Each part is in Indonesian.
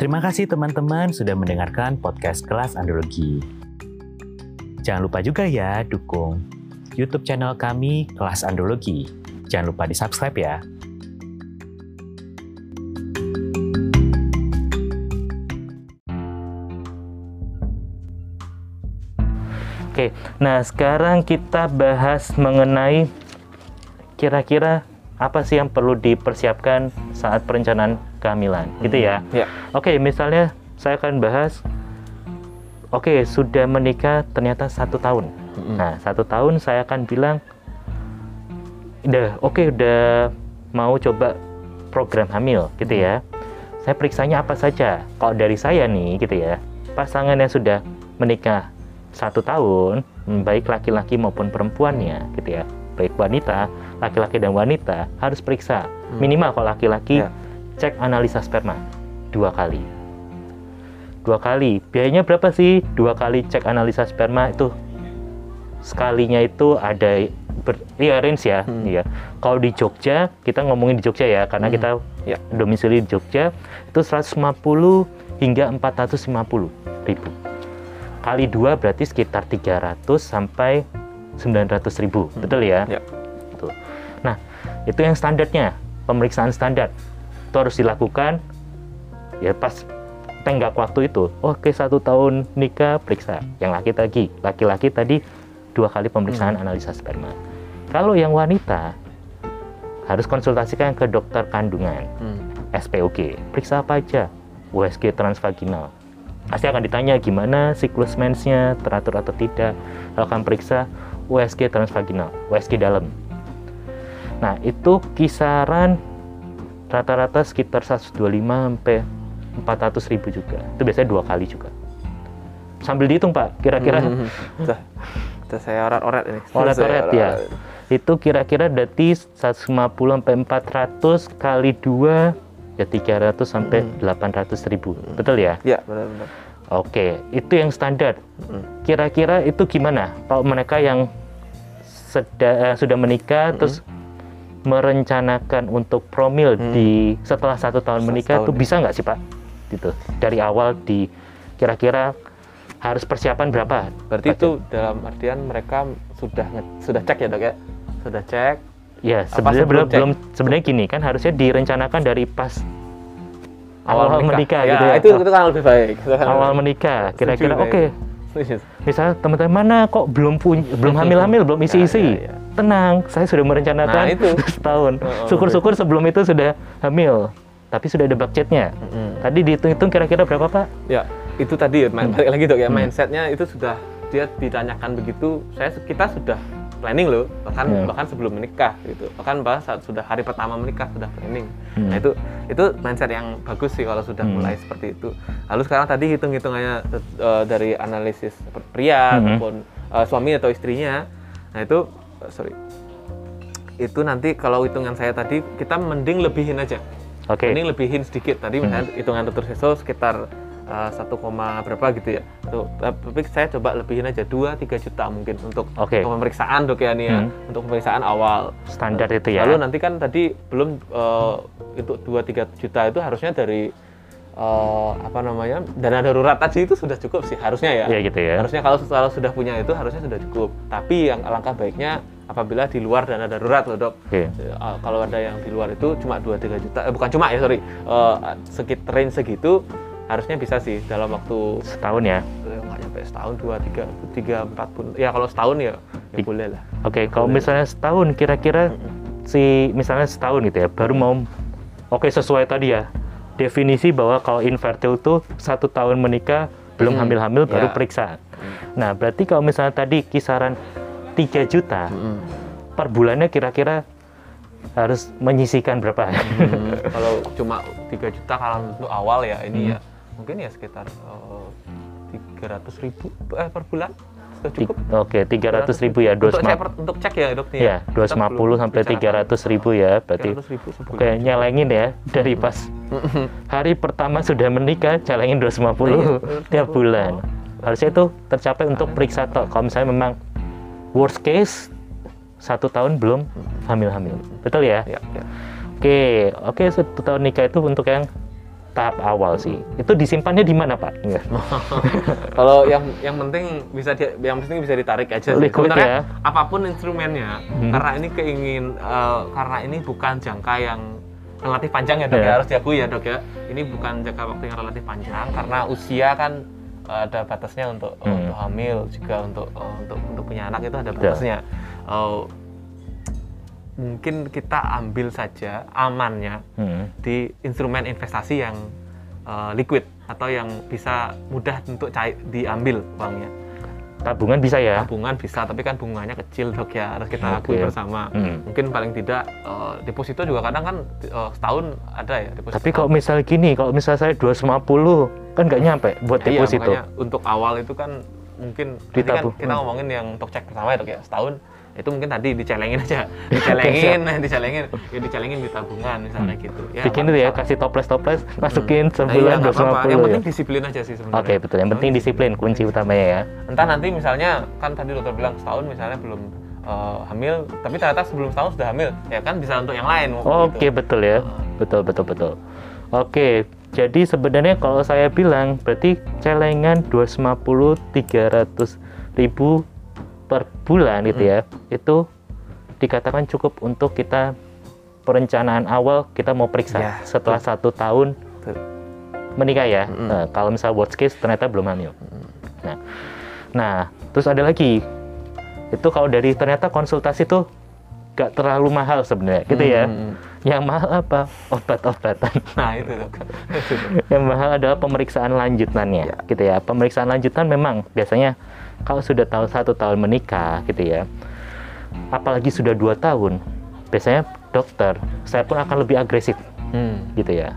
Terima kasih teman-teman sudah mendengarkan podcast kelas andrologi. Jangan lupa juga ya dukung YouTube channel kami Kelas Andrologi. Jangan lupa di-subscribe ya. Oke, nah sekarang kita bahas mengenai kira-kira apa sih yang perlu dipersiapkan saat perencanaan kehamilan, gitu ya? Ya. Oke, misalnya saya akan bahas, oke sudah menikah ternyata satu tahun. Mm-mm. Nah, satu tahun saya akan bilang, udah oke udah mau coba program hamil, gitu ya. Saya periksanya apa saja. Kalau dari saya nih, gitu ya, pasangan yang sudah menikah satu tahun, hmm, baik laki-laki maupun perempuannya, gitu ya, baik wanita, laki-laki dan wanita harus periksa minimal kalau laki-laki Ya. Cek analisa sperma dua kali. Dua kali. Biayanya berapa sih? Dua kali cek analisa sperma itu sekalinya itu ada ber, iya range ya, Hmm. iya. Kalau di Jogja, kita ngomongin di Jogja ya, karena Hmm. kita Ya. domisili di Jogja itu 150 hingga 450 ribu. Kali dua berarti sekitar 300 sampai 900 ribu, betul ya? Ya. Tuh. Nah, itu yang standarnya, pemeriksaan standar. Itu harus dilakukan ya pas tenggak waktu itu. Oke, satu tahun nikah periksa. Yang laki tadi, laki-laki tadi dua kali pemeriksaan analisa sperma. Kalau yang wanita harus konsultasikan ke dokter kandungan, Hmm. SPOG. Periksa apa aja? USG transvaginal. Pasti akan ditanya gimana siklus mensnya, teratur atau tidak. Lalu akan periksa USG transvaginal, USG dalam. Nah, itu kisaran rata-rata sekitar 125 sampai 400 ribu juga. Itu biasanya dua kali juga. Sambil dihitung, Pak, kira-kira Hmm. Tuh, tuh saya orat-orat ini. Orat-orat ya. Itu kira-kira berarti 150 sampai 400 kali 2 ya 300 sampai 800 ribu. Betul ya? Ya, benar-benar. Oke, itu yang standar. Mm. Kira-kira itu gimana? Kalau mereka yang seda- eh, sudah menikah terus merencanakan untuk promil Mm. di setelah satu tahun Setelah menikah itu ya. bisa nggak sih Pak? Gitu. Dari awal di kira-kira harus persiapan berapa? Berarti Pak itu dalam artian mereka sudah sudah cek ya, Dok ya? Sudah cek. Ya, sebenarnya belum, belum sebenarnya gini kan harusnya direncanakan dari pas awal, menikah, gitu ya. itu itu kan lebih baik. Awal menikah. Kira-kira oke. Setuju. Misalnya teman-teman mana kok belum punya belum hamil-hamil, belum isi-isi. Ya, ya, ya. Tenang, saya sudah merencanakan Nah, itu. setahun. Syukur-syukur sebelum itu sudah hamil. Tapi sudah ada budgetnya. Mm-mm. Tadi dihitung-hitung kira-kira berapa, Pak? Ya, itu tadi main balik lagi dok ya Hmm. mindsetnya itu sudah dia ditanyakan begitu. Saya kita sudah planning loh bahkan Ya. bahkan sebelum menikah gitu bahkan bahkan saat sudah hari pertama menikah sudah planning. Hmm. Nah itu itu mindset yang bagus sih kalau sudah Hmm. mulai seperti itu. Lalu sekarang tadi hitung hitungannya eh, dari analisis pria Hmm. ataupun eh, suami atau istrinya. Nah itu sorry itu nanti kalau hitungan saya tadi kita mending lebihin aja Oke. Hmm. ini lebihin sedikit tadi misalnya hitungan dokter Seso sekitar uh, 1, koma berapa gitu ya tuh tapi saya coba lebihin aja 2 3 juta mungkin untuk Oke. pemeriksaan dok ya nih ya Hmm. untuk pemeriksaan awal Standar itu ya. lalu nanti kan tadi belum uh, itu 2 3 juta itu harusnya dari uh, apa namanya dana darurat tadi itu sudah cukup sih harusnya ya Iya gitu ya. harusnya kalau kalau sudah punya itu harusnya sudah cukup tapi yang alangkah baiknya apabila di luar dana darurat loh dok. Uh, kalau ada yang di luar itu cuma 2-3 juta, eh, bukan cuma ya sorry, uh, sekit range segitu harusnya bisa sih dalam waktu Setahun ya. nggak nyampe setahun, dua, tiga, tiga, empat pun, ya kalau setahun ya, ya boleh lah. Oke, kalau Boleh. misalnya setahun kira-kira si misalnya setahun gitu ya, baru mau oke sesuai tadi ya. Definisi bahwa kalau infertil tuh satu tahun menikah belum Hmm, hamil-hamil baru ya. periksa. Nah, berarti kalau misalnya tadi kisaran 3 juta per bulannya kira-kira harus menyisihkan berapa? Hmm, kalau cuma 3 juta kalau untuk awal ya ini Hmm. ya mungkin ya sekitar tiga ratus ribu eh, per bulan sudah cukup. Oke, 300 ribu ya, Untuk, saya 250 per- untuk cek ya dok nih ya, 250 sampai 300 ribu ya, berarti 300 ribu. Oke, nyelengin ya dari pas hari pertama sudah menikah, nyelengin 250 tiap bulan. Harusnya itu tercapai untuk periksa tok. Kalau misalnya memang worst case satu tahun belum hamil-hamil, betul ya? ya, ya. Oke, oke satu tahun nikah itu untuk yang tahap awal sih. Itu disimpannya di mana Pak? Iya. Kalau yang yang penting bisa di, yang penting bisa ditarik aja. sih. Liquid Sebenarnya ya. apa pun instrumennya, Hmm. karena ini keingin eh, karena ini bukan jangka yang relatif panjang ya dok Iya. ya harus diakui ya dok ya. Ini bukan jangka waktu yang relatif panjang karena usia kan ada batasnya untuk Hmm. untuk hamil juga untuk untuk untuk punya anak itu ada Betul. batasnya. Eh, mungkin kita ambil saja amannya Hmm. di instrumen investasi yang eh, liquid atau yang bisa mudah untuk cair diambil uangnya. Tabungan bisa ya? Tabungan bisa, tapi kan bunganya kecil dok ya harus kita Oke. akui bersama. Hmm. Mungkin paling tidak eh, deposito juga kadang kan eh, setahun ada ya deposito. Tapi kalau misal gini, kalau misal saya 250 kan nggak nyampe buat Iya, deposito. makanya untuk awal itu kan mungkin kan kita Hmm. ngomongin yang untuk cek pertama ya dok ya setahun itu mungkin tadi dicelengin aja dicelengin dicelengin ya dicelengin di tabungan misalnya gitu ya Bikin itu ya, kasih toples-toples, masukin Nah, iya, sebulan nggak apa-apa. 250 yang ya. penting disiplin aja sih sebenarnya Oke, betul. Yang penting disiplin kunci utamanya ya. entah nanti misalnya kan tadi dokter bilang setahun misalnya belum eh, hamil tapi ternyata sebelum setahun sudah hamil ya kan bisa untuk yang lain Oke, gitu. betul ya. Betul, betul, betul. Oke, jadi sebenarnya kalau saya bilang berarti celengan 250 300 ribu per bulan gitu ya. Itu dikatakan cukup untuk kita perencanaan awal kita mau periksa Ya, setelah satu tahun Betul. menikah ya. Mm-mm. Nah, kalau misal worst case ternyata belum hamil. Nah, nah, terus ada lagi. Itu kalau dari ternyata konsultasi tuh gak terlalu mahal sebenarnya, gitu ya. Hmm. Yang mahal apa? Obat-obatan. nah itu Yang mahal adalah pemeriksaan lanjutannya, Ya. gitu ya. Pemeriksaan lanjutan memang biasanya kalau sudah tahu satu tahun menikah, gitu ya. Apalagi sudah dua tahun, biasanya dokter, saya pun akan lebih agresif, Hmm. gitu ya.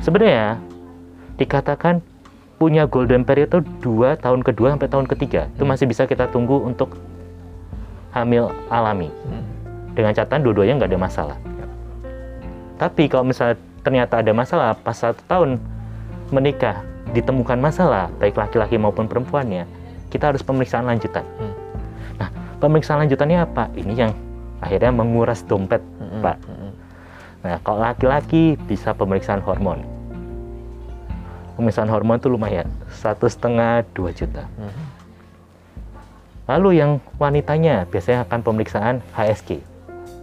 Sebenarnya dikatakan punya golden period itu dua tahun kedua sampai tahun ketiga itu Hmm. masih bisa kita tunggu untuk hamil alami Hmm. dengan catatan dua-duanya nggak ada masalah. Tapi kalau misalnya ternyata ada masalah pas satu tahun menikah ditemukan masalah baik laki-laki maupun perempuannya, kita harus pemeriksaan lanjutan. Hmm. Nah, pemeriksaan lanjutannya apa? Ini yang akhirnya menguras dompet, Hmm. Pak. Hmm. Nah, kalau laki-laki bisa pemeriksaan hormon. Pemeriksaan hormon itu lumayan, satu setengah dua juta. Hmm. Lalu yang wanitanya biasanya akan pemeriksaan HSG,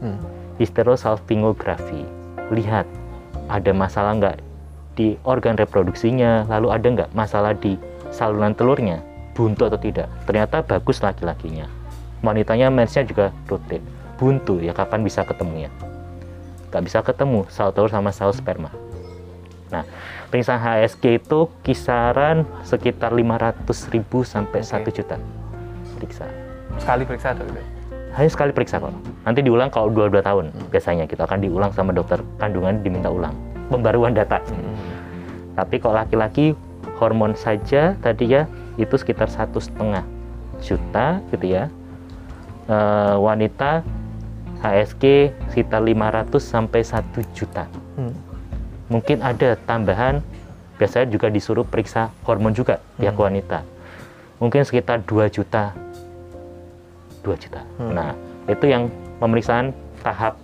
Hmm. hysterosalpingografi. Lihat ada masalah nggak di organ reproduksinya, lalu ada nggak masalah di saluran telurnya, buntu atau tidak. Ternyata bagus laki-lakinya. Wanitanya mensnya juga rutin. Buntu ya kapan bisa ketemunya? Nggak bisa ketemu sel telur sama sel sperma. Nah, pemeriksaan HSG itu kisaran sekitar 500.000 sampai Oke. 1 juta periksa. sekali periksa dok gitu. Hanya sekali periksa kok. Nanti diulang kalau 22 tahun. Biasanya kita akan diulang sama dokter kandungan diminta ulang. Pembaruan data. Hmm. Tapi kalau laki-laki hormon saja tadi ya itu sekitar satu setengah juta gitu ya. Eh, wanita HSG sekitar 500 sampai 1 juta. Hmm. Mungkin ada tambahan biasanya juga disuruh periksa hormon juga pihak Hmm. wanita. Mungkin sekitar 2 juta. 2 juta. Hmm. Nah, itu yang pemeriksaan tahap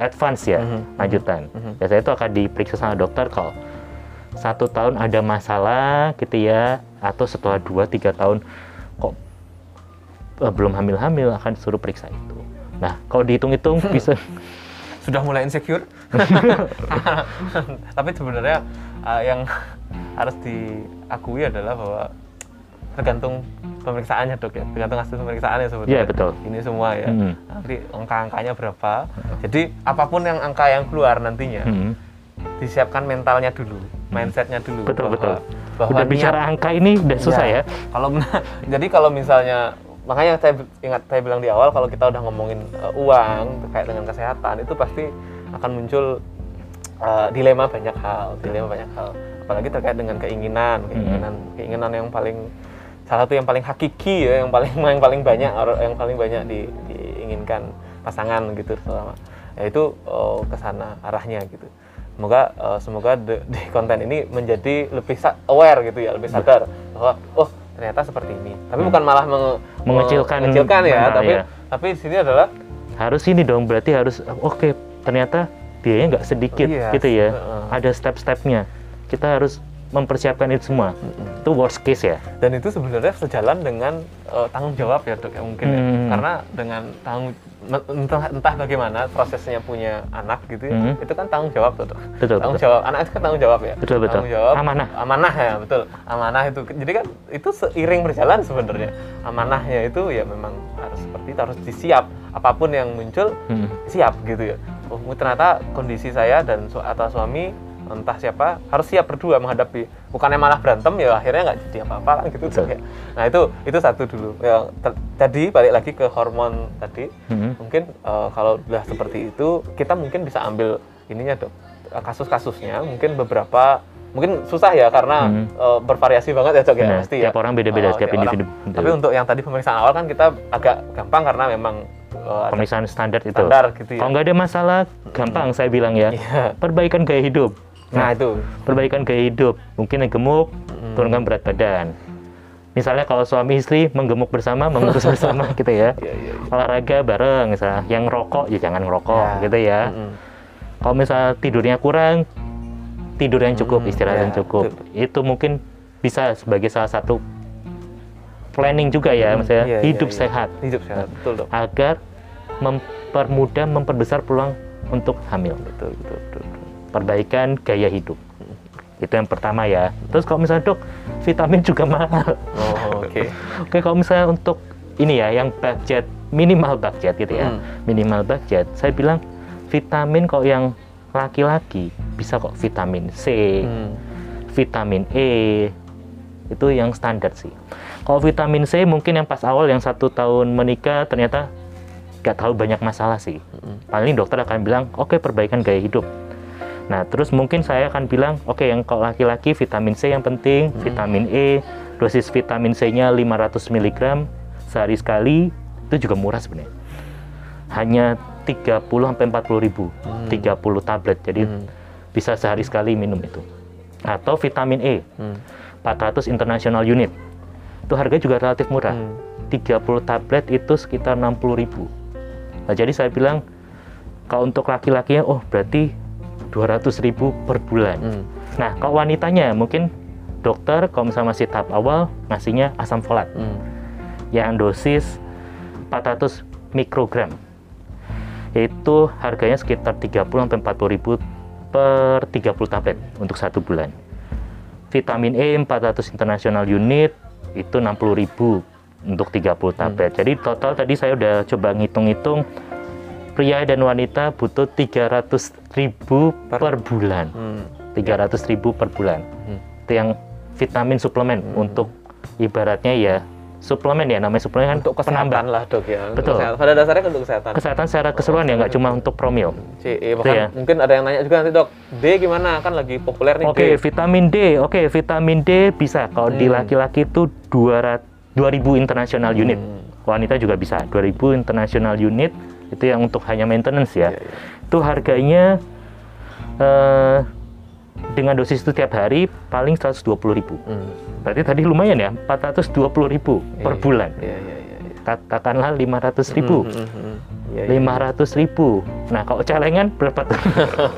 advance ya, Mhm. lanjutan. Mhm. Biasanya itu akan diperiksa sama dokter kalau satu tahun ada masalah gitu ya, atau setelah 2-3 tahun kok eh, belum hamil-hamil akan disuruh periksa itu. Nah, kalau dihitung-hitung bisa sudah mulai insecure tapi sebenarnya uh, yang harus diakui adalah bahwa tergantung pemeriksaannya dok ya tergantung hasil pemeriksaannya sebetulnya Iya, betul. ini semua ya Hmm. nanti angka-angkanya berapa jadi apa pun yang angka yang keluar nantinya Hmm. disiapkan mentalnya dulu mindsetnya dulu Betul, bahwa, betul. Bahwa Udah niat- bicara angka ini udah susah Iya. ya. Kalau jadi kalau misalnya makanya saya ingat saya bilang di awal kalau kita udah ngomongin uh, uang terkait dengan kesehatan itu pasti akan muncul uh, dilema banyak hal, dilema banyak hal. Apalagi terkait dengan keinginan, keinginan, keinginan yang paling salah satu yang paling hakiki ya, yang paling yang paling banyak yang paling banyak di, diinginkan pasangan gitu selama yaitu uh, ke sana arahnya gitu. Semoga uh, semoga de- di konten ini menjadi lebih aware gitu ya, lebih sadar bahwa oh ternyata seperti ini. Tapi bukan malah menge- Mengecilkan mengecilkan ya, mana, tapi ya. tapi di sini adalah Harus ini dong, berarti harus oke, ternyata biayanya nggak sedikit Iya, gitu ya. heeh. Ada step-stepnya. kita harus mempersiapkan itu semua. Itu worst case ya. dan itu sebenarnya sejalan dengan eh, tanggung jawab ya dok ya mungkin ya. Hmm. karena dengan tanggung entah, entah bagaimana prosesnya punya anak gitu ya, Hmm. itu kan tanggung jawab tuh Dok. Betul, tanggung betul. jawab anak itu kan tanggung jawab ya Betul, betul. tanggung jawab Amanah. amanah ya betul amanah itu jadi kan itu seiring berjalan sebenarnya amanahnya itu ya memang harus seperti itu harus disiap apa pun yang muncul Hmm. siap gitu ya oh ternyata kondisi saya dan su atau suami entah siapa harus siap berdua menghadapi bukannya malah berantem ya akhirnya nggak jadi apa-apa kan gitu ya. nah itu itu satu dulu ya tadi balik lagi ke hormon tadi Hmm. mungkin eh, kalau udah seperti itu kita mungkin bisa ambil ininya dok eh, kasus-kasusnya mungkin beberapa mungkin susah ya karena Hmm. eh, bervariasi banget ya dok ya Benar, pasti ya tiap orang beda-beda, Oh, tiap orang. individu. tapi untuk yang tadi pemeriksaan awal kan kita agak gampang karena memang ada Pemeriksaan standar itu. standar gitu ya Kalau nggak ada masalah, gampang saya bilang ya. Iya. Perbaikan gaya hidup. Nah itu perbaikan gaya hidup mungkin yang gemuk Mm. turunkan berat badan misalnya kalau suami istri menggemuk bersama mengurus bersama gitu ya Iya, iya, iya. olahraga bareng misalnya yang rokok ya jangan ngerokok Ya. gitu ya Mm-mm. kalau misalnya tidurnya kurang tidur yang cukup Hmm, istirahat ya, yang cukup betul. itu mungkin bisa sebagai salah satu planning juga ya maksudnya Iya, iya, hidup iya. sehat hidup sehat betul dok agar mempermudah memperbesar peluang untuk hamil betul, betul. Perbaikan gaya hidup. Itu yang pertama ya. Terus kalau misalnya dok, vitamin juga mahal. oh oke Oke, kalau misalnya untuk ini ya, yang budget minimal budget gitu ya, Hmm. minimal budget. Saya bilang vitamin kok yang laki-laki bisa kok vitamin C, Hmm. vitamin E, itu yang standar sih. Kalau vitamin C mungkin yang pas awal yang satu tahun menikah ternyata nggak terlalu banyak masalah sih. Mm-mm. Paling dokter akan bilang, oke perbaikan gaya hidup. Nah, terus mungkin saya akan bilang, oke yang kalau laki-laki vitamin C yang penting, vitamin E, dosis vitamin C-nya 500 mg sehari sekali, itu juga murah sebenarnya. Hanya 30 sampai 40 ribu, Hmm. 30 tablet. Jadi Hmm. bisa sehari sekali minum itu. Atau vitamin E, Hmm. 400 international unit. Itu harga juga relatif murah. Hmm. 30 tablet itu sekitar 60 ribu. Nah, jadi saya bilang kalau untuk laki-lakinya, oh berarti 200 ribu per bulan. Hmm. Nah, kalau wanitanya mungkin dokter kalau misalnya masih tahap awal ngasihnya asam folat Hmm. yang dosis 400 mikrogram. Yaitu harganya sekitar 30 sampai 40 ribu per 30 tablet untuk satu bulan. Vitamin E 400 international unit itu 60 ribu untuk 30 tablet. Jadi total tadi saya udah coba ngitung-ngitung pria dan wanita butuh 300 ribu Per- per, bulan. Hmm. 300 ribu per bulan. Hmm. Itu yang vitamin suplemen untuk ibaratnya ya suplemen ya namanya suplemen kan Untuk kesehatan penambah lah dok ya. Untuk Betul. kesehatan. Pada dasarnya untuk kesehatan. kesehatan secara keseluruhan ya nggak cuma untuk promil. CE bahkan ya. mungkin ada yang nanya juga nanti dok D gimana kan lagi populer nih Oke, D. vitamin D. Oke, vitamin D bisa kalau di Hmm. laki-laki itu 200 2000 international unit. Hmm. Wanita juga bisa 2000 international unit itu yang untuk hanya maintenance ya. Iya, iya. Itu harganya eh, dengan dosis itu tiap hari paling 120.000 ribu. Hmm. Berarti tadi lumayan ya, 420.000 ribu per Iya, bulan. Iya iya iya. iya. Katakanlah 500.000 ribu. Hmm, hmm, hmm. Iya, iya. 500 ribu. Nah, kalau celengan berapa tuh?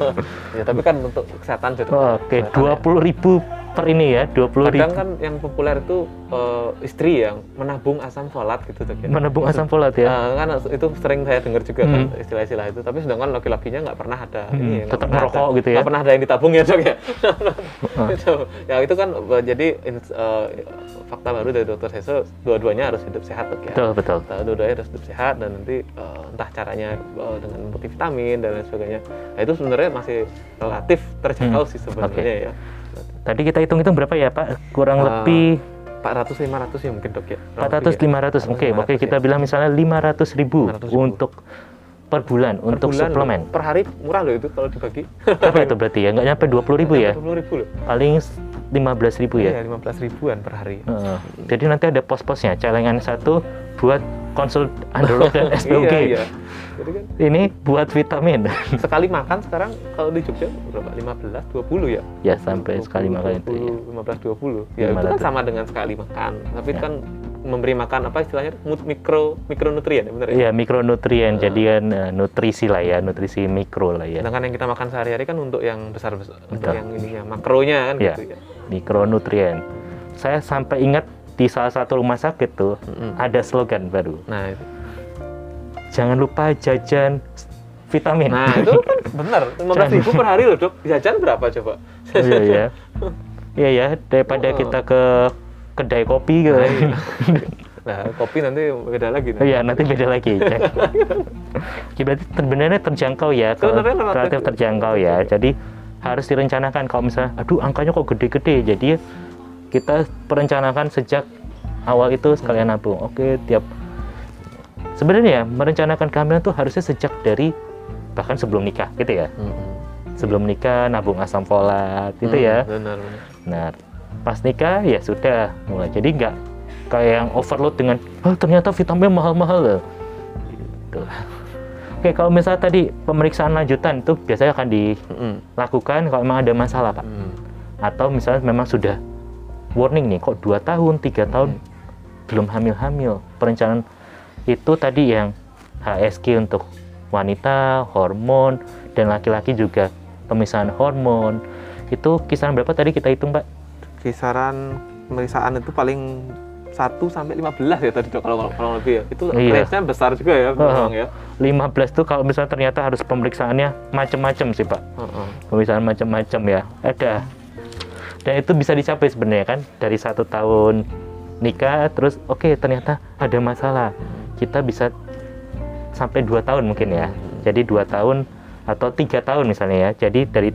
Ya tapi kan untuk kesehatan juga. Oke, ya. 20 ribu per ini ya, 20 ribu. Kadang kan yang populer itu eh, istri yang menabung asam folat gitu dok ya. Menabung asam folat ya. Nah, kan itu sering saya dengar juga kan Hmm. istilah-istilah itu. Tapi sedangkan laki-lakinya nggak pernah ada Hmm, ini, tetap ada- gitu ya. nggak pernah ada yang ditabung ya dok ya. Itu. ya itu kan eh, jadi eh, fakta baru dari dokter Heso, dua-duanya harus hidup sehat dok ya. Betul, betul. Dua-duanya harus hidup sehat dan nanti eh, entah caranya eh, dengan multivitamin dan lain sebagainya. Nah itu sebenarnya masih relatif terjangkau Hmm, sih sebenarnya ya. Tadi kita hitung-hitung berapa ya, Pak? Kurang Ah, lebih 400 500 ya mungkin dok ya. 400 500. Oke, oke 500 kita ya. bilang misalnya 500 ribu 500.000. untuk per bulan Per untuk bulan suplemen. loh. Per hari murah loh itu kalau dibagi. Berapa itu berarti ya? Nggak nyampe 20 ribu ya? 20 ribu loh. Paling 15 ribu ya? Iya, 15 ribuan per hari. Heeh. Jadi nanti ada pos-posnya. Celengan satu buat konsul androlog dan SPOG. iya, iya. Jadi kan Ini buat vitamin. sekali makan sekarang kalau di Jogja berapa? 15 20 ya? ya sampai 20, sekali makan itu ya. 15 20. Ya itu kan 500. sama dengan sekali makan. Tapi Ya. kan memberi makan apa istilahnya mikro mikronutrien ya benar ya Iya mikronutrien, jadi kan eh, nutrisi lah ya, nutrisi mikro lah ya. sedangkan yang kita makan sehari-hari kan untuk yang besar besar untuk yang ininya makronya kan Iya. gitu ya Mikronutrien. Saya sampai ingat di salah satu rumah sakit tuh Mm-mm. ada slogan baru. nah itu Jangan lupa jajan vitamin. nah itu kan benar 15.000 ribu per hari loh dok jajan berapa coba iya ya. Iya ya, daripada Oh. kita ke kedai kopi gitu. Nah, iya. nah kopi nanti beda lagi nah. Iya, nanti beda lagi. Oke, berarti sebenarnya terjangkau ya, relatif. relatif terjangkau ya. Jadi harus direncanakan kalau misalnya, aduh angkanya kok gede-gede. Jadi kita perencanakan sejak awal itu sekalian nabung. Oke, tiap sebenarnya ya, merencanakan kehamilan tuh harusnya sejak dari bahkan sebelum nikah gitu ya. Mm-mm. Sebelum nikah nabung asam folat gitu Hmm, ya. benar benar Nah, pas nikah ya sudah mulai. Jadi nggak kayak yang overload dengan, oh ternyata vitamin mahal-mahal loh. Gitu. Oke, kalau misalnya tadi pemeriksaan lanjutan itu biasanya akan dilakukan kalau memang ada masalah, Pak. Mm. Atau misalnya memang sudah warning nih, kok dua tahun, tiga tahun belum hamil-hamil. Perencanaan itu tadi yang HSG untuk wanita, hormon, dan laki-laki juga pemisahan hormon. Itu kisaran berapa tadi kita hitung, Pak? kisaran pemeriksaan itu paling 1 sampai 15 ya tadi Dok, kalau kalau lebih ya. Itu Iya. range-nya besar juga ya memang ya. 15 tuh kalau misalnya ternyata harus pemeriksaannya macam-macam sih Pak. Heeh. Pemeriksaan macam-macam ya. Ada. Dan itu bisa dicapai sebenarnya kan dari satu tahun nikah terus oke ternyata ada masalah. Kita bisa sampai dua tahun mungkin ya. Jadi dua tahun atau tiga tahun misalnya ya. Jadi dari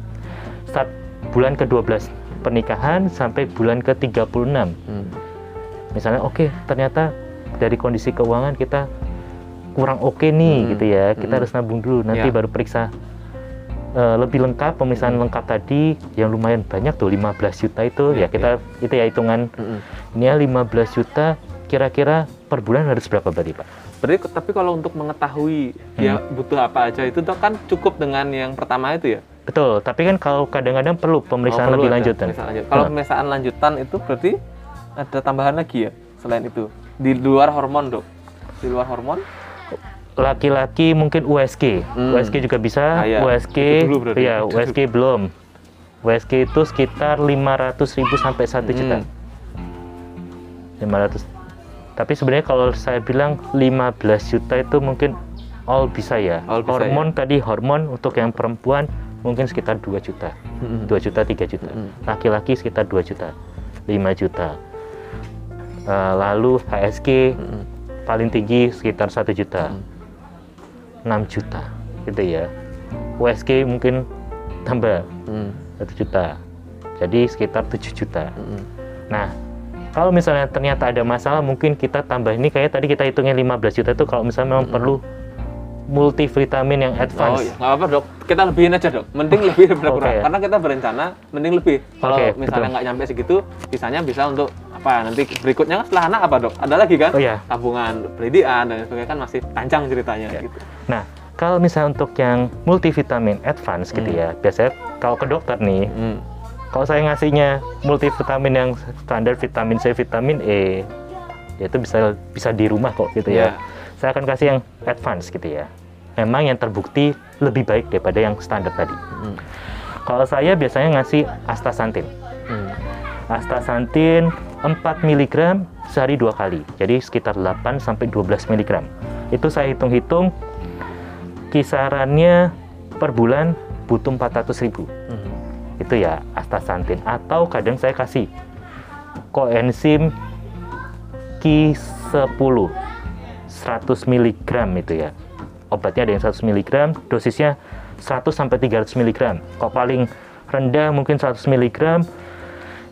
start bulan ke-12 pernikahan sampai bulan ke-36 Hmm. misalnya oke ternyata dari kondisi keuangan kita kurang oke nih Hmm. gitu ya kita Hmm. harus nabung dulu nanti Ya. baru periksa eh, lebih lengkap pemeriksaan lengkap tadi yang lumayan banyak tuh 15 juta itu Ya, ya kita itu ya hitungan Mm-mm. ini ya 15 juta kira-kira per bulan harus berapa berarti pak? Berarti tapi kalau untuk mengetahui dia butuh apa aja itu Dok, kan cukup dengan yang pertama itu ya. Betul, tapi kan kalau kadang-kadang perlu pemeriksaan Oh, perlu lebih lanjutan. pemeriksaan lanjut. Kalau Nah. pemeriksaan lanjutan itu berarti ada tambahan lagi ya selain itu di luar hormon dok. Di luar hormon? Laki-laki mungkin USG, Hmm. USG juga bisa, Ah, iya. USG, dulu berarti. ya USG belum. USG itu sekitar 500.000 sampai 1 juta. Hmm. 500. Tapi sebenarnya kalau saya bilang 15 juta itu mungkin all bisa ya. All bisa hormon tadi hormon untuk yang perempuan mungkin sekitar 2 juta. Mm-mm. 2 juta 3 juta. Mm. Laki-laki sekitar 2 juta. 5 juta. Eh, lalu HSG Mm-mm. paling tinggi sekitar 1 juta. Mm. 6 juta gitu ya. USG mungkin tambah Mm. 1 juta. Jadi sekitar 7 juta. Mm-mm. Nah, kalau misalnya ternyata ada masalah, mungkin kita tambah ini kayak tadi kita hitungnya 15 juta itu kalau misalnya memang perlu multivitamin yang Oh advance. iya, nggak apa dok. Kita lebihin aja dok. Mending lebih daripada Oke. kurang. Karena kita berencana, mending lebih. Kalau Oke, misalnya nggak nyampe segitu, sisanya bisa untuk apa? Nanti berikutnya kan setelah anak apa dok? Ada lagi kan? Oh iya. Tabungan pendidikan dan sebagainya kan masih panjang ceritanya. Ya. Gitu. Nah, kalau misalnya untuk yang multivitamin advance gitu Hmm. ya, biasanya kalau ke dokter nih, Mm. Kalau saya ngasihnya multivitamin yang standar vitamin C, vitamin E, ya itu bisa bisa di rumah kok gitu Iya. ya. Saya akan kasih yang advance gitu ya. Memang yang terbukti lebih baik daripada yang standar tadi. Mm. Kalau saya biasanya ngasih astaxanthin. Mm. Astaxanthin 4 mg sehari dua kali. Jadi sekitar 8 sampai 12 mg. Itu saya hitung-hitung kisarannya per bulan butuh 400 ribu. Mm. Itu ya astaxanthin. Atau kadang saya kasih koenzim Q10 100 mg itu ya. Obatnya ada yang 100 mg, dosisnya 100 sampai 300 mg. Kok paling rendah mungkin 100 mg,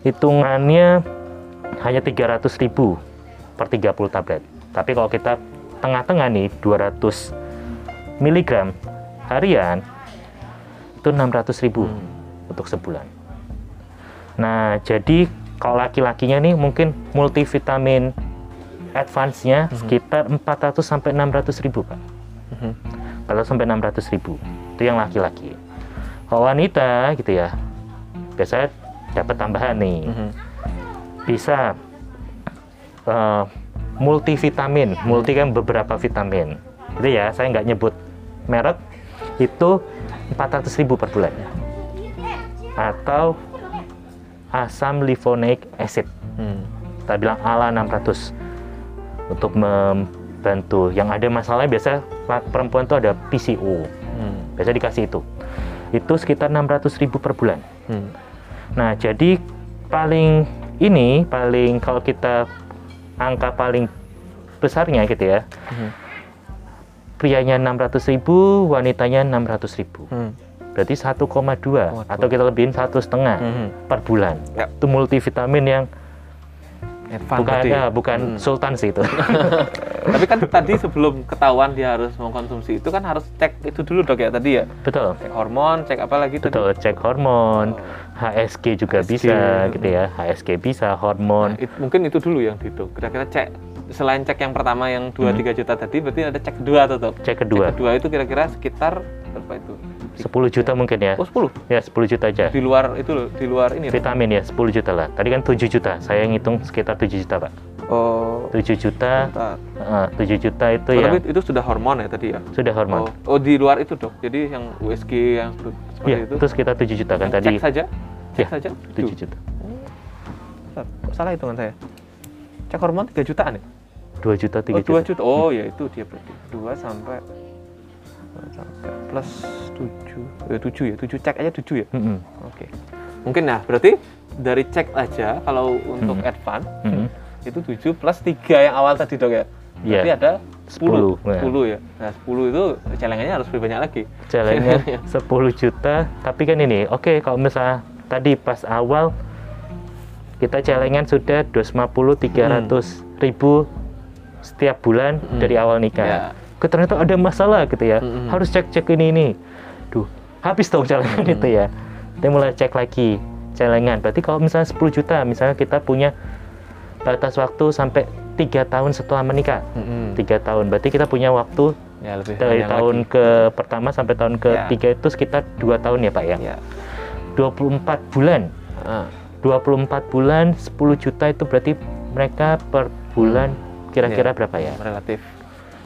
hitungannya hanya 300 ribu per 30 tablet. Tapi kalau kita tengah-tengah nih 200 mg harian itu 600 ribu untuk sebulan. Nah, jadi kalau laki-lakinya nih mungkin multivitamin advance-nya sekitar 400 sampai 600 ribu, Pak. Mhm. Kalau sampai 600 ribu, itu yang laki-laki. Kalau wanita gitu ya, biasanya dapat tambahan nih Mhm. bisa eh, multivitamin. Multi kan beberapa vitamin. Itu ya, saya nggak nyebut merek. Itu 400.000 per bulan. Atau asam lifoneic acid. Hmm. Kita bilang ala 600 untuk membantu. Yang ada masalahnya biasa perempuan tuh ada PCO. Hmm. Biasa dikasih itu. Itu sekitar 600.000 per bulan. Hmm. Nah, jadi paling ini paling kalau kita angka paling besarnya gitu ya. Hmm. Prianya 600.000, wanitanya 600.000. Hmm. Berarti 1,2 Waduh. atau kita lebihin satu setengah Hmm. per bulan. Ya. Itu multivitamin yang Advance bukan tadi. ya, bukan Hmm. sultan sih itu. Tapi kan tadi sebelum ketahuan dia harus mengkonsumsi itu kan harus cek itu dulu dok ya tadi ya. Betul. Cek hormon, cek apa lagi tadi? Betul, cek hormon, Oh. HSG juga HSG, bisa gitu ya. HSG bisa, Nah, hormon. it- mungkin itu dulu yang dito. Kira-kira cek selain cek yang pertama yang 2-3 juta tadi berarti ada cek kedua tuh dok. Cek kedua, Cek kedua itu kira-kira sekitar berapa itu? 10 juta mungkin ya. Oh 10. Ya, 10 juta aja. Di luar itu loh, di luar ini. Vitamin ya, 10 juta lah. Tadi kan 7 juta. Saya ngitung sekitar 7 juta, Pak. Oh. 7 juta, bentar. eh, 7 juta itu Oh, yang tapi itu sudah hormon ya tadi ya? sudah hormon. Oh, oh di luar itu dok. Jadi yang USG yang seperti Iya, itu. itu sekitar 7 juta kan Cek tadi. saja? Cek Iya, saja? 7 juta. Bentar, kok salah hitungan saya. Cek hormon 3 jutaan ya? 2 juta, 3 oh, 2 juta. juta. Oh, ya itu dia berarti. 2 sampai 2 sampai plus 7. Eh, 7 ya, 7 cek aja 7 ya. Mm-mm. Oke. Mungkin nah, berarti dari cek aja kalau untuk Hmm. advance Mm-mm. itu 7 plus 3 yang awal tadi dok ya. Iya. Berarti ada 10. 10, nah. 10 ya. Nah, 10 itu celengannya harus lebih banyak lagi. Jalannya 10 juta, tapi kan ini, oke kalau misalnya tadi pas awal kita celengan sudah 250 300 ribu setiap bulan Hmm. dari awal nikah. Ya. Ternyata ada masalah gitu ya. Hmm. Harus cek-cek ini ini. Duh, habis dong celengan Hmm. itu ya. Kita mulai cek lagi celengan. Berarti kalau misalnya 10 juta, misalnya kita punya batas waktu sampai tiga tahun setelah menikah. Tiga tahun, berarti kita punya waktu Ya, lebih dari tahun lagi. ke pertama sampai tahun ketiga itu sekitar dua tahun ya Pak ya. Ya. 24 bulan. Ah. 24 bulan 10 juta itu berarti mereka per bulan kira-kira Iya. berapa ya? relatif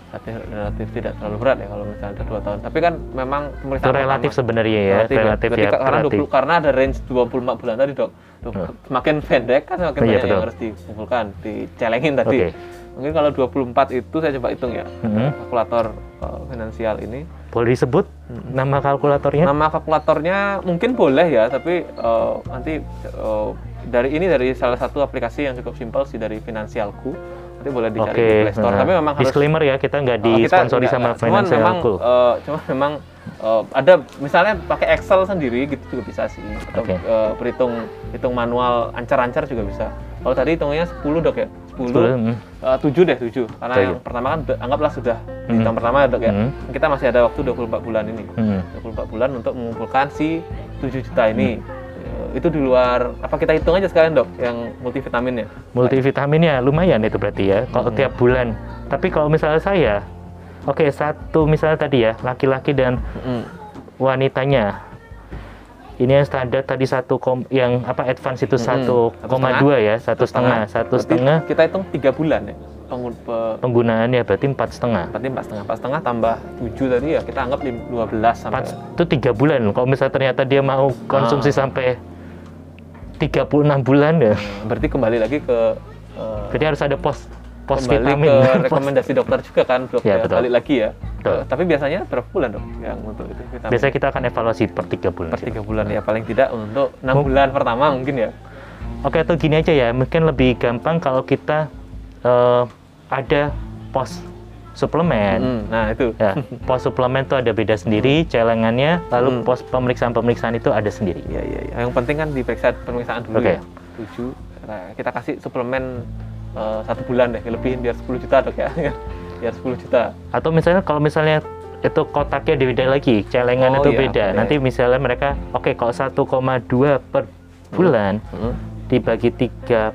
relatif, relatif tidak terlalu berat ya kalau misalnya ada dua tahun. Tapi kan memang Itu pemeriksaan relatif pertama- sebenarnya ya, relatif, Berarti ya. ka- karena relatif. 20 karena ada range 24 bulan tadi dok. Duh, Hmm. Semakin pendek kan semakin Iya, banyak betul. yang harus dikumpulkan, dicelengin tadi. Oke. Mungkin kalau 24 itu saya coba hitung ya Mhm. kalkulator uh, finansial ini. Boleh disebut nama kalkulatornya? Nama kalkulatornya mungkin boleh ya, tapi uh, nanti uh, dari ini dari salah satu aplikasi yang cukup simpel sih dari Finansialku. Nanti boleh dicari Oke. di Play Store. nah, Tapi memang harus disclaimer ya, kita nggak Oh, kita disponsori enggak, sama cuman Financial memang Cool. eh, cuman memang eh, ada misalnya pakai Excel sendiri gitu juga bisa sih atau Oke. eh, perhitung hitung manual ancar-ancar juga bisa kalau tadi hitungnya 10 dok ya 10, 10, mm. eh, 7 deh 7 karena Tujuh. yang pertama kan anggaplah sudah di Hmm. tahun pertama ya dok ya Hmm. kita masih ada waktu 24 bulan ini Mm. 24 bulan untuk mengumpulkan si 7 juta ini Hmm. Itu di luar apa kita hitung aja sekalian dok yang multivitaminnya Multivitaminnya lumayan itu berarti ya, kalau Mhm. tiap bulan. Tapi kalau misalnya saya, oke satu misalnya tadi ya, laki-laki dan Mm. wanitanya ini yang standar tadi satu kom, yang apa advance itu Mm-mm. satu koma dua ya satu setengah satu setengah kita hitung tiga bulan ya penggunaannya berarti empat setengah berarti empat setengah empat setengah tambah tujuh tadi ya kita anggap lim- 12 sampai itu tiga bulan kalau misalnya ternyata dia mau konsumsi Ah. sampai 36 bulan ya. Berarti kembali lagi ke eh, jadi harus ada pos pos kembali vitamin ke Pos- rekomendasi dokter juga kan dok Ya, ya, betul. balik lagi ya? Betul. Eh, tapi biasanya berapa bulan dok yang untuk itu vitamin? Biasanya kita akan evaluasi per tiga bulan. Per tiga bulan ya paling tidak untuk enam Mung- bulan pertama mungkin ya? Oke, atau gini aja ya, mungkin lebih gampang kalau kita eh, ada pos suplemen. Mm, nah itu Ya, pos suplemen itu ada beda sendiri, celengannya, lalu Hmm. pos pemeriksaan-pemeriksaan itu ada sendiri. Iya iya iya. Yang penting kan diperiksa pemeriksaan dulu Oke. ya. Tujuh. Nah, kita kasih suplemen eh, satu bulan deh, lebihin biar 10 juta dok ya. biar 10 juta. Atau misalnya kalau misalnya itu kotaknya beda lagi, celengan Oh, itu iya, beda. oke. Nanti misalnya mereka, oke kalau 1,2 per bulan dibagi 30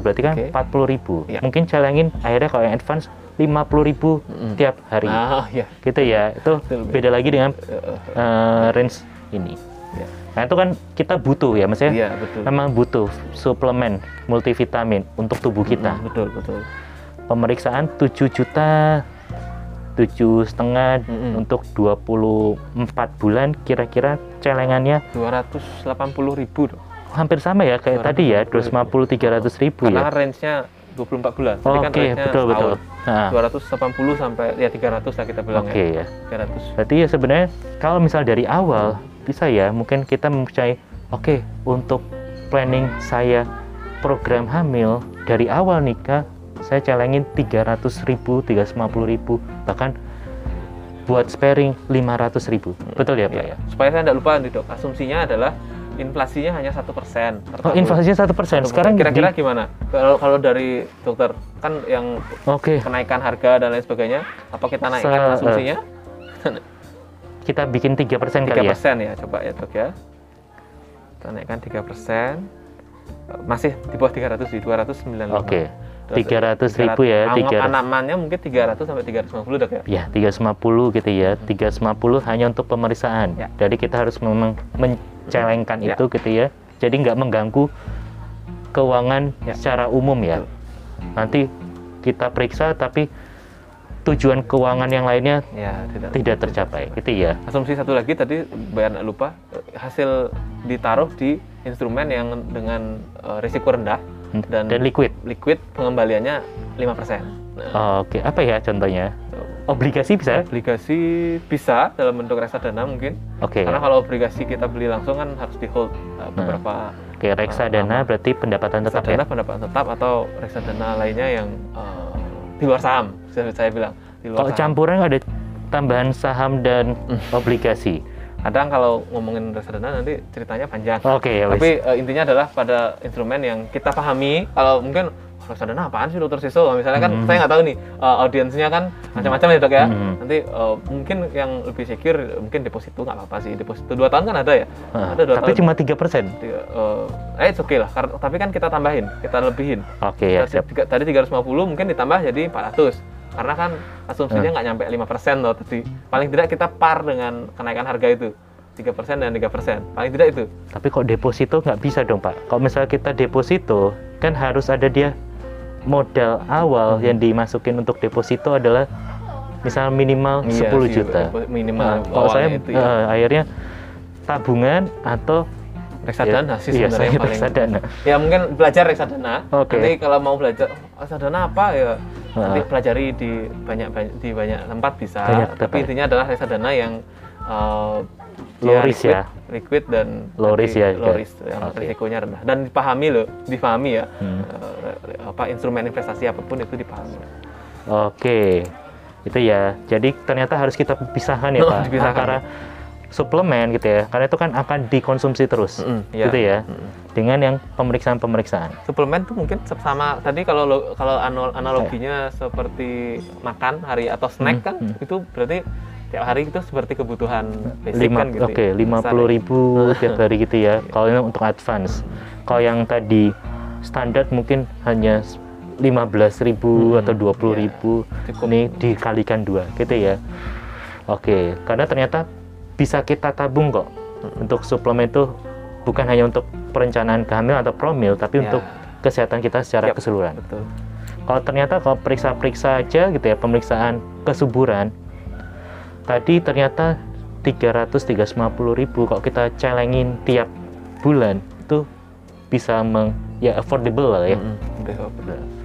berarti kan Oke. 40 ribu. Iya. Mungkin celengin akhirnya kalau yang advance 50 ribu Mm-mm. tiap hari. Ah iya. Gitu ya, itu Betul, beda lagi dengan eh, range ini. Iya. Nah itu kan kita butuh ya, maksudnya Iya betul. memang butuh suplemen multivitamin untuk tubuh kita. Mm, betul betul. pemeriksaan 7 juta tujuh setengah Mm-mm. untuk 24 bulan kira-kira celengannya 280 ribu dong. hampir sama ya kayak 280 tadi ya ribu. 250 300 ribu Karena ya kan range-nya 24 bulan. Tadi oke kan range-nya betul betul nah, 280 sampai ya 300 lah kita bilang oke ya. ya 300. berarti ya sebenarnya kalau misal dari awal bisa ya mungkin kita mempercayai oke untuk planning saya program hamil dari awal nikah saya celengin 300 ribu 350 ribu bahkan buat sparing 500 ribu betul ya Pak ya? Ya. Supaya saya tidak lupa nih dok, asumsinya adalah inflasinya hanya satu persen. per Oh inflasinya satu persen 1%. sekarang kira-kira di- gimana? Kalau kalau dari dokter kan yang oke kenaikan harga dan lain sebagainya, apa kita naikkan Se- asumsinya? kita bikin tiga persen kali ya persen ya coba ya dok ya kita naikkan tiga persen masih di bawah 300 di 295 oke 300 ribu ya tiga 300 anamannya mungkin 300 sampai 350 dok ya? Ya 350 gitu ya. 350 hanya untuk pemeriksaan. Ya. jadi kita harus memang mencelengkan Ya. itu gitu ya. Jadi nggak mengganggu keuangan Ya. secara umum ya. Nanti kita periksa tapi tujuan keuangan yang lainnya ya tidak tidak tercapai gitu ya. Asumsi satu lagi tadi bayar lupa eh, hasil ditaruh di instrumen yang dengan eh, risiko rendah dan, dan liquid? liquid pengembaliannya 5% nah, oke apa ya contohnya? Obligasi bisa? Obligasi bisa dalam bentuk reksadana mungkin. Oke. Karena kalau obligasi kita beli langsung kan harus di hold eh, beberapa oke reksadana berarti pendapatan tetap ya? Reksadana pendapatan tetap atau reksadana lainnya yang eh, di luar saham saya bilang di luar kalau saham. campuran ada tambahan saham dan obligasi kadang kalau ngomongin reksadana nanti ceritanya panjang. Oke ya wis. tapi eh, intinya adalah pada instrumen yang kita pahami kalau mungkin "Oh, reksadana apaan sih dokter Siso? Misalnya kan Hmm. saya nggak tahu nih eh, audiensnya kan macam-macam ya dok ya. Hmm. nanti eh, mungkin yang lebih secure mungkin deposito nggak apa-apa sih. Deposito dua tahun kan ada ya? Ah, ada dua tapi tahun. cuma tiga persen? Tiga, eh it's okay lah. Karena- tapi kan kita tambahin kita lebihin. Oke ya Tadi- siap. tiga- tadi 350 mungkin ditambah jadi 400 karena kan asumsinya Hmm. nggak nyampe 5% loh tadi paling tidak kita par dengan kenaikan harga itu 3% dan 3% paling tidak itu tapi kok deposito nggak bisa dong pak kalau misalnya kita deposito kan harus ada dia modal awal Hmm. yang dimasukin untuk deposito adalah misal minimal Iya 10 sih, juta minimal Nah, kalau saya itu ya. eh, akhirnya tabungan atau reksadana sih iya, sebenarnya yang paling reksadana. ya mungkin belajar reksadana Oke. nanti kalau mau belajar "Oh, reksadana apa ya nanti Ah. pelajari di banyak, banyak di banyak tempat bisa Banyak tapi tempat. intinya adalah reksadana yang eh, Low dia risk liquid, ya. liquid dan Low risk ya, low ya. risk yang Oke. risikonya rendah dan dipahami loh dipahami ya Hmm. eh, apa instrumen investasi apa pun itu dipahami Oke, itu ya. Jadi ternyata harus kita pisahkan ya Oh, Pak dipisahkan, antara suplemen gitu ya, karena itu kan akan dikonsumsi terus, Mm-mm, iya. gitu ya, Mm-mm. dengan yang pemeriksaan-pemeriksaan. suplemen tuh mungkin sama tadi kalau kalau analoginya seperti makan hari atau snack Hmm, kan hmm. itu berarti tiap hari itu seperti kebutuhan basic Lima, kan gitu. oke, ya. lima puluh ya. ribu tiap hari gitu ya. Kalau ini untuk advance, kalau yang tadi standar mungkin hanya 15.000 ribu Hmm, atau 20.000 ribu. Cukup. Ini dikalikan dua, gitu ya. Oke, karena ternyata bisa kita tabung kok untuk suplemen itu bukan hanya untuk perencanaan kehamilan atau promil, tapi Ya. untuk kesehatan kita secara Yap. keseluruhan. betul Kalau ternyata kalau periksa-periksa aja gitu ya, pemeriksaan kesuburan, tadi ternyata 300-350 ribu kalau kita celengin tiap bulan itu bisa meng, ya affordable lah ya. Udah, udah.